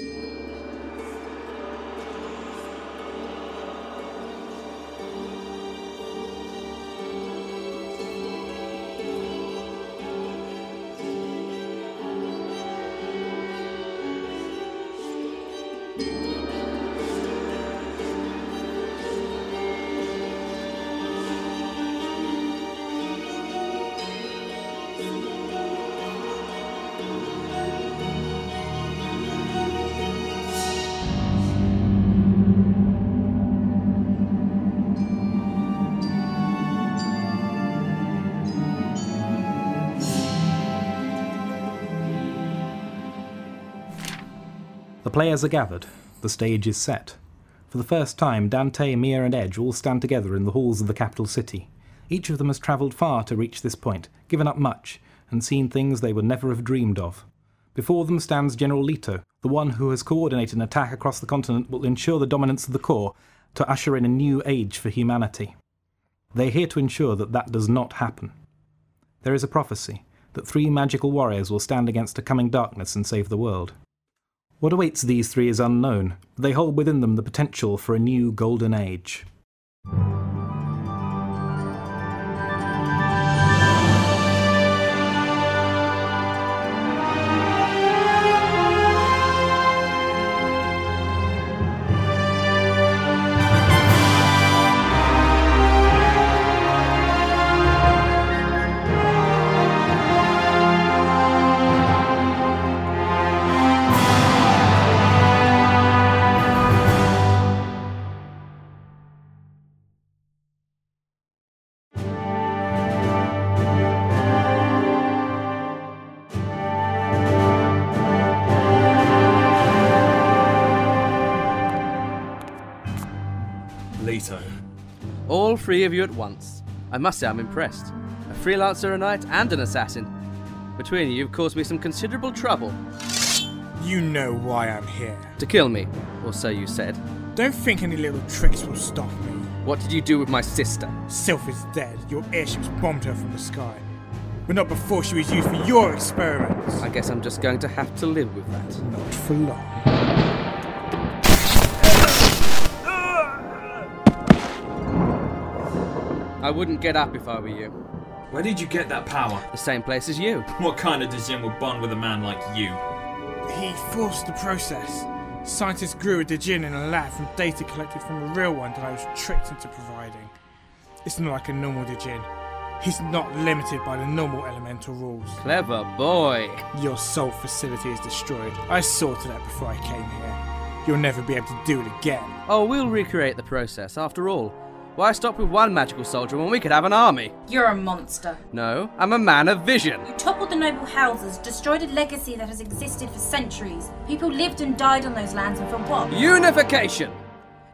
you. The players are gathered. The stage is set. For the first time, Dante, Mia, and Edge all stand together in the halls of the capital city. Each of them has travelled far to reach this point, given up much, and seen things they would never have dreamed of. Before them stands General Leto, the one who has coordinated an attack across the continent will ensure the dominance of the core to usher in a new age for humanity. They are here to ensure that that does not happen. There is a prophecy that three magical warriors will stand against a coming darkness and save the world. What awaits these three is unknown, they hold within them the potential for a new golden age. Three of you at once. I must say I'm impressed. A freelancer, a knight, and an assassin. Between you, you've caused me some considerable trouble. You know why I'm here. To kill me, or so you said. Don't think any little tricks will stop me. What did you do with my sister? Sylph is dead. Your airships bombed her from the sky. But not before she was used for your experiments. I guess I'm just going to have to live with that. Not for long. I wouldn't get up if I were you. Where did you get that power? The same place as you. What kind of Djinn would bond with a man like you? He forced the process. Scientists grew a Djinn in a lab from data collected from a real one that I was tricked into providing. It's not like a normal Djinn. He's not limited by the normal elemental rules. Clever boy. Your soul facility is destroyed. I sorted that before I came here. You'll never be able to do it again. Oh, we'll recreate the process. After all, why stop with one magical soldier when we could have an army? You're a monster. No, I'm a man of vision. You toppled the noble houses, destroyed a legacy that has existed for centuries. People lived and died on those lands, and for what? Unification!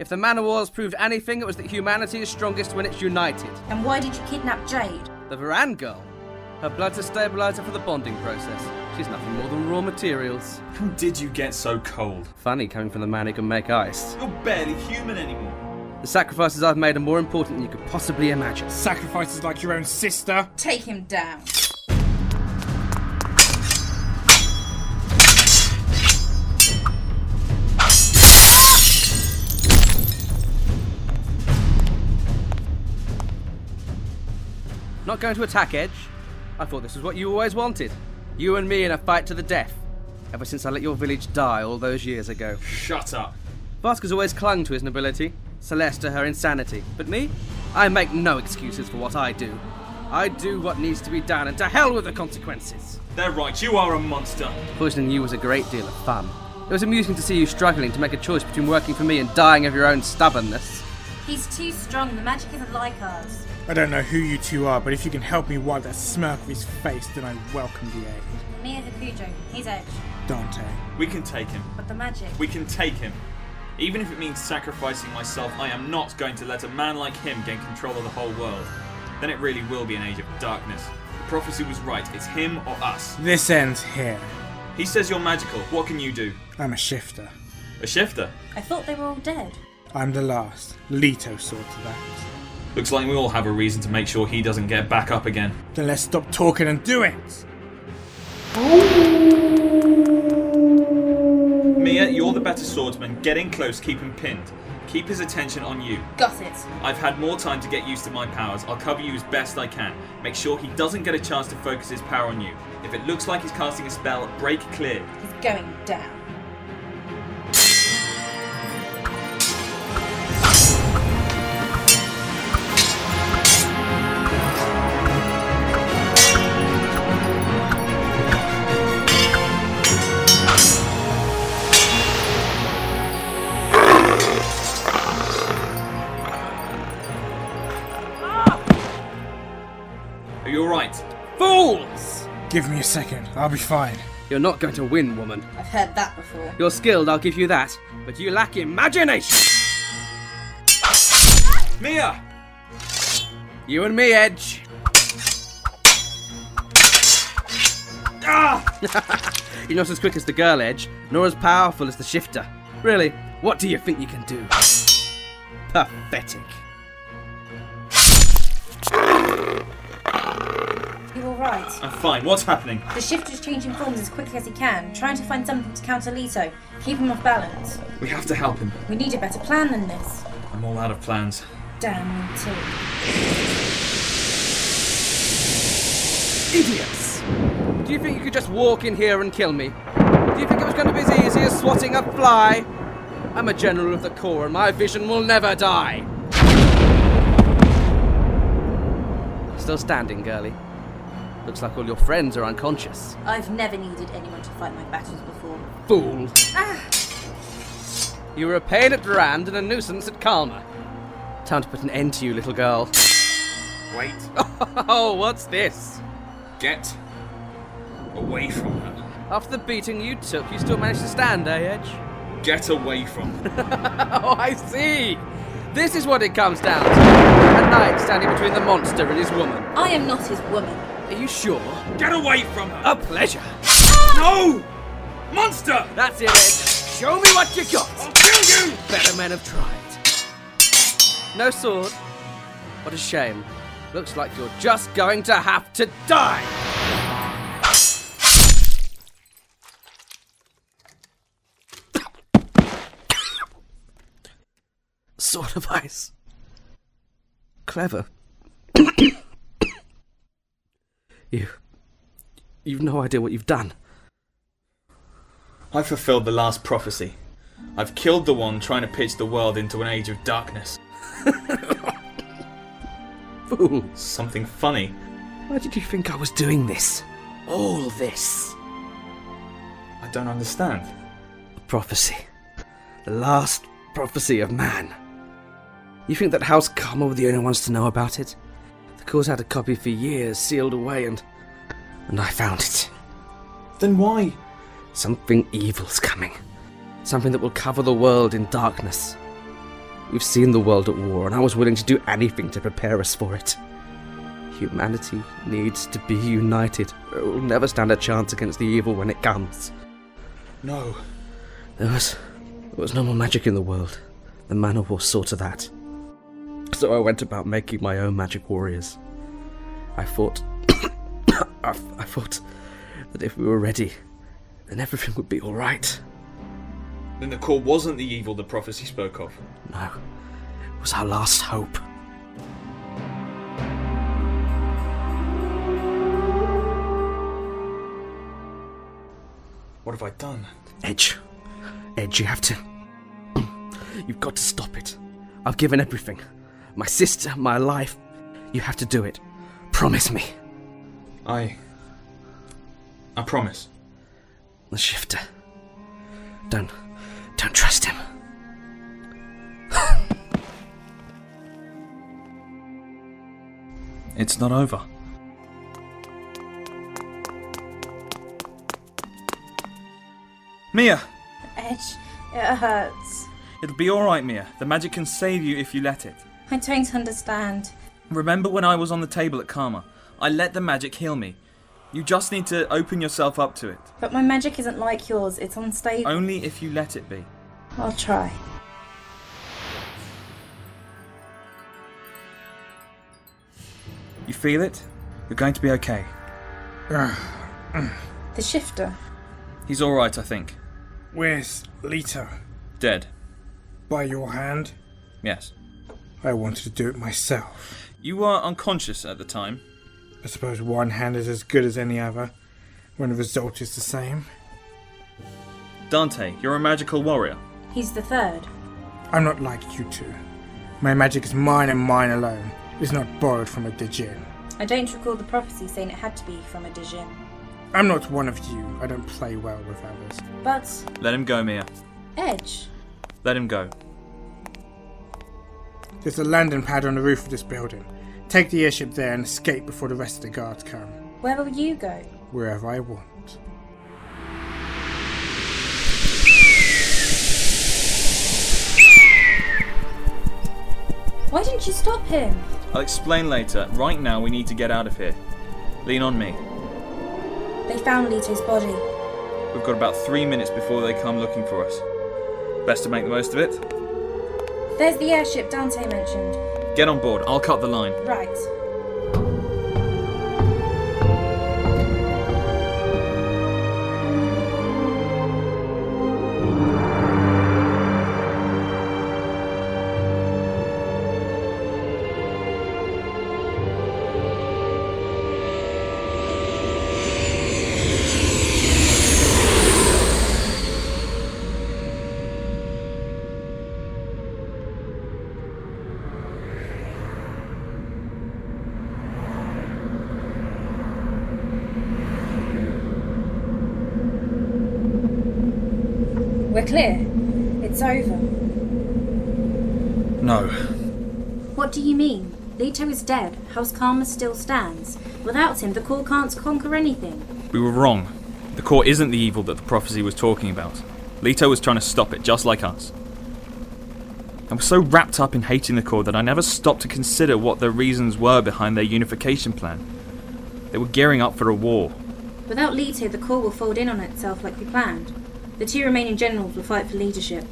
If the Manor Wars proved anything, it was that humanity is strongest when it's united. And why did you kidnap Jade? The Varan girl. Her blood's a stabilizer for the bonding process. She's nothing more than raw materials. How did you get so cold? Funny coming from the man who can make ice. You're barely human anymore. The sacrifices I've made are more important than you could possibly imagine. Sacrifices like your own sister. Take him down. Not going to attack Edge? I thought this was what you always wanted. You and me in a fight to the death. Ever since I let your village die all those years ago. Shut up. Vasquez always clung to his nobility, Celeste to her insanity. But me? I make no excuses for what I do. I do what needs to be done, and to hell with the consequences. They're right, you are a monster. Poisoning you was a great deal of fun. It was amusing to see you struggling to make a choice between working for me and dying of your own stubbornness. He's too strong. The magic isn't like ours. I don't know who you two are, but if you can help me wipe that smirk off his face, then I welcome the aid. Mia Hakujo. He's Edge. Dante. We can take him. But the magic. We can take him. Even if it means sacrificing myself, I am not going to let a man like him gain control of the whole world. Then it really will be an age of darkness. The prophecy was right. It's him or us. This ends here. He says you're magical. What can you do? I'm a shifter. A shifter? I thought they were all dead. I'm the last. Leto sorted that. Looks like we all have a reason to make sure he doesn't get back up again. Then let's stop talking and do it! Mia, Mia, you're the better swordsman. Get in close, keep him pinned. Keep his attention on you. Got it. I've had more time to get used to my powers. I'll cover you as best I can. Make sure he doesn't get a chance to focus his power on you. If it looks like he's casting a spell, break clear. He's going down. Give me a second, I'll be fine. You're not going to win, woman. I've heard that before. You're skilled, I'll give you that. But you lack imagination! Mia! You and me, Edge. Ah! You're not as quick as the girl, Edge, nor as powerful as the shifter. Really, what do you think you can do? Pathetic. You alright? I'm uh, fine. What's happening? The shifter's changing forms as quickly as he can, trying to find something to counter Leto. Keep him off balance. We have to help him. We need a better plan than this. I'm all out of plans. Damn me too. Idiots! Do you think you could just walk in here and kill me? Do you think it was going to be as easy as swatting a fly? I'm a general of the Corps, and my vision will never die. Still standing, girlie. Looks like all your friends are unconscious. I've never needed anyone to fight my battles before. Fool. Ah! You were a pain at Durand and a nuisance at Kalma. Time to put an end to you, little girl. Wait. Oh, what's this? Get away from her. After the beating you took, you still managed to stand, eh, Edge? Get away from her. Oh, I see. This is what it comes down to. A knight standing between the monster and his woman. I am not his woman. Are you sure? Get away from her. A pleasure. No! Monster! That's it, Edge. Show me what you got. I'll kill you! Better men have tried. No sword. What a shame. Looks like you're just going to have to die. Sword of ice. Clever. you. You've no idea what you've done. I fulfilled the last prophecy. I've killed the one trying to pitch the world into an age of darkness. Fool. Something funny. Why did you think I was doing this? All this? I don't understand. A prophecy. The last prophecy of man. You think that House Karma were the only ones to know about it? The cause had a copy for years, sealed away, and. and I found it. Then why? Something evil's coming. Something that will cover the world in darkness. We've seen the world at war, and I was willing to do anything to prepare us for it. Humanity needs to be united, or it will never stand a chance against the evil when it comes. No. There was, there was no more magic in the world. The man Manor War saw to that. So I went about making my own magic warriors. I thought, I, I thought that if we were ready, then everything would be all right. Then the core wasn't the evil the prophecy spoke of. No, it was our last hope. What have I done? Edge, Edge, you have to. You've got to stop it. I've given everything. My sister, my life. You have to do it. Promise me. I. I promise. The shifter. Don't. Don't trust him. It's not over. Mia! Edge, it hurts. It'll be alright, Mia. The magic can save you if you let it. I don't understand. Remember when I was on the table at Karma? I let the magic heal me. You just need to open yourself up to it. But my magic isn't like yours, it's unstable. Only if you let it be. I'll try. You feel it? You're going to be okay. The shifter. He's alright, I think. Where's Leto? Dead. By your hand? Yes. I wanted to do it myself. You were unconscious at the time. I suppose one hand is as good as any other, when the result is the same. Dante, you're a magical warrior. He's the third. I'm not like you two. My magic is mine and mine alone. It's not borrowed from a Djinn. I don't recall the prophecy saying it had to be from a Djinn. I'm not one of you. I don't play well with others. But, Let him go, Mia. Edge, Let him go. There's a landing pad on the roof of this building. Take the airship there and escape before the rest of the guards come. where will you go? Wherever I want. Why didn't you stop him? I'll explain later. Right now, we need to get out of here. Lean on me. They found Leto's body. We've got about three minutes before they come looking for us. Best to make the most of it. There's the airship Dante mentioned. Get on board. I'll cut the line. Right. Clear. It's over. No. What do you mean? Leto is dead. House Karma still stands. Without him, the core can't conquer anything. We were wrong. The core isn't the evil that the prophecy was talking about. Leto was trying to stop it, just like us. I was so wrapped up in hating the core that I never stopped to consider what the reasons were behind their unification plan. They were gearing up for a war. Without Leto, the core will fold in on itself like we planned. The two remaining generals will fight for leadership,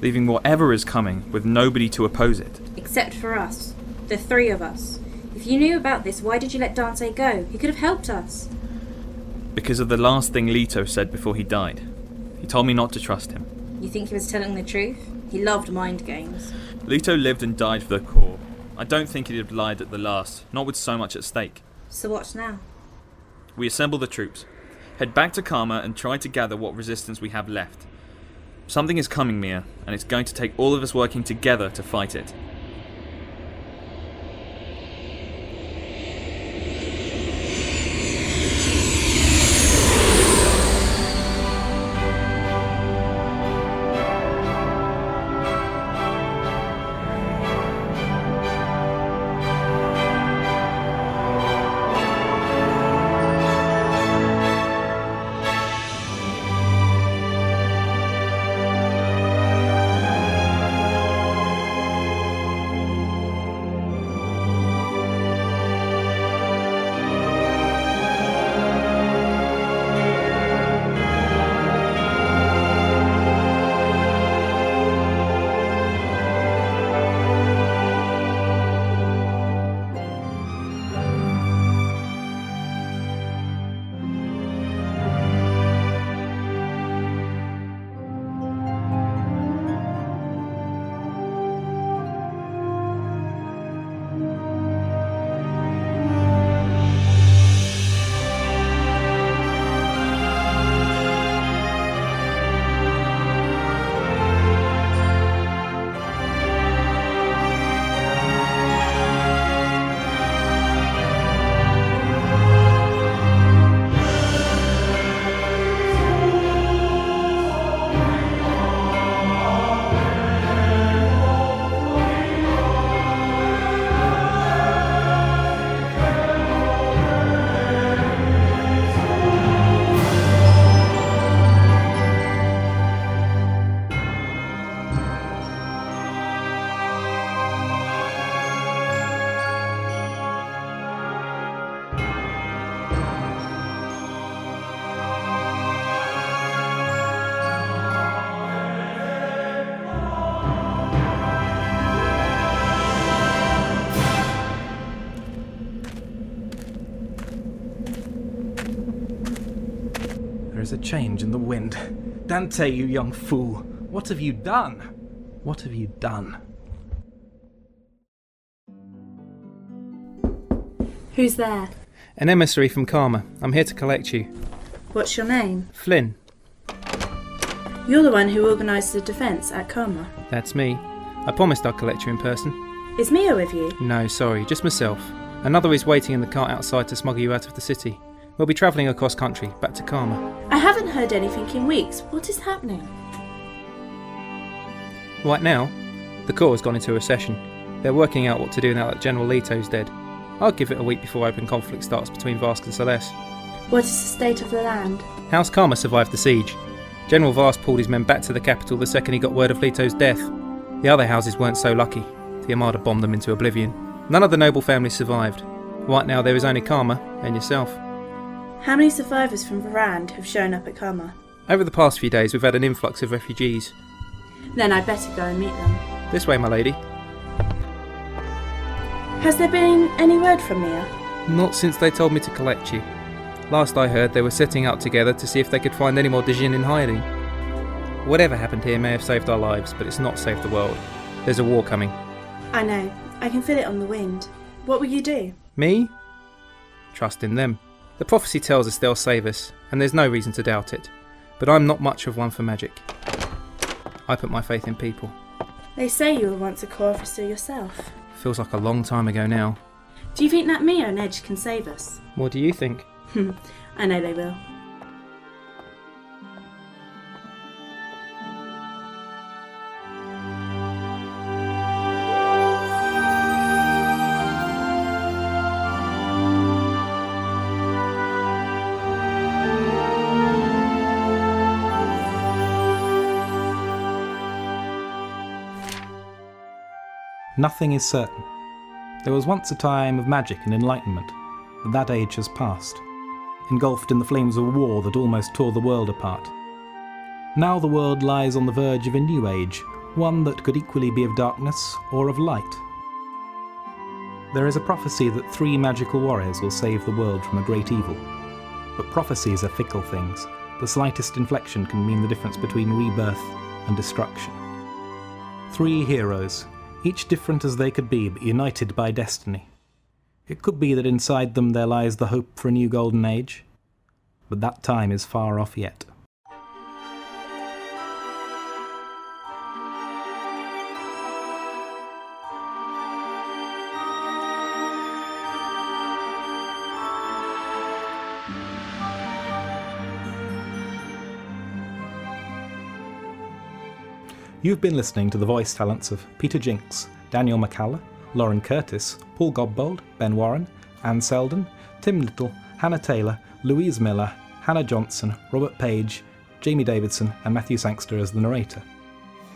leaving whatever is coming with nobody to oppose it. except for us. The three of us. If you knew about this, why did you let Dante go? He could have helped us. Because of the last thing Leto said before he died. He told me not to trust him. You think he was telling the truth? He loved mind games. Leto lived and died for the core. I don't think he'd have lied at the last, not with so much at stake. So what now? We assemble the troops, head back to Karma, and try to gather what resistance we have left. Something is coming, Mia, and it's going to take all of us working together to fight it. Change in the wind. Dante, you young fool, what have you done? What have you done? Who's there? An emissary from Karma. I'm here to collect you. What's your name? Flynn, You're the one who organised the defence at Karma. that's me. I promised I'd collect you in person. Is Mia with you? No, sorry, just myself. Another is waiting in the cart outside to smuggle you out of the city. We'll be travelling across country, back to Karma. I haven't heard anything in weeks. What is happening? Right now, the Corps has gone into a recession. They're working out what to do now that General Leto's dead. I'll give it a week before open conflict starts between Vask and Celeste. What is the state of the land? House Karma survived the siege. General Vast pulled his men back to the capital the second he got word of Leto's death. The other houses weren't so lucky. The Armada bombed them into oblivion. None of the noble families survived. Right now there is only Karma and yourself. How many survivors from Varand have shown up at Karma? Over the past few days we've had an influx of refugees. Then I'd better go and meet them. This way, my lady. Has there been any word from Mia? Not since they told me to collect you. Last I heard, they were setting out together to see if they could find any more Djinn in hiding. Whatever happened here may have saved our lives, but it's not saved the world. There's a war coming. I know. I can feel it on the wind. What will you do? Me? Trust in them. The prophecy tells us they'll save us, and there's no reason to doubt it. But I'm not much of one for magic. I put my faith in people. They say you were once a corps officer yourself. Feels like a long time ago now. Do you think that Mia and Edge can save us? What do you think? I know they will. Nothing is certain. There was once a time of magic and enlightenment, but that age has passed, engulfed in the flames of war that almost tore the world apart. Now the world lies on the verge of a new age, one that could equally be of darkness or of light. There is a prophecy that three magical warriors will save the world from a great evil. But prophecies are fickle things. The slightest inflection can mean the difference between rebirth and destruction. Three heroes, each different as they could be, but united by destiny. It could be that inside them there lies the hope for a new golden age, but that time is far off yet. You've been listening to the voice talents of Peter Jinks, Daniel McCalla, Lauren Curtis, Paul Godbold, Ben Warren, Anne Selden, Tim Little, Hannah Taylor, Louise Miller, Hannah Johnson, Robert Page, Jamie Davidson, and Matthew Sangster as the narrator.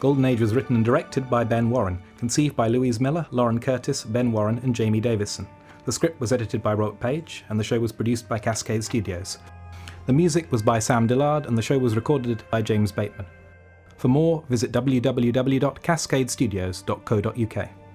Golden Age was written and directed by Ben Warren, conceived by Louise Miller, Lauren Curtis, Ben Warren, and Jamie Davidson. The script was edited by Robert Page, and the show was produced by Cascade Studios. The music was by Sam Dillard, and the show was recorded by James Bateman. For more, visit www.cascadestudios.co.uk.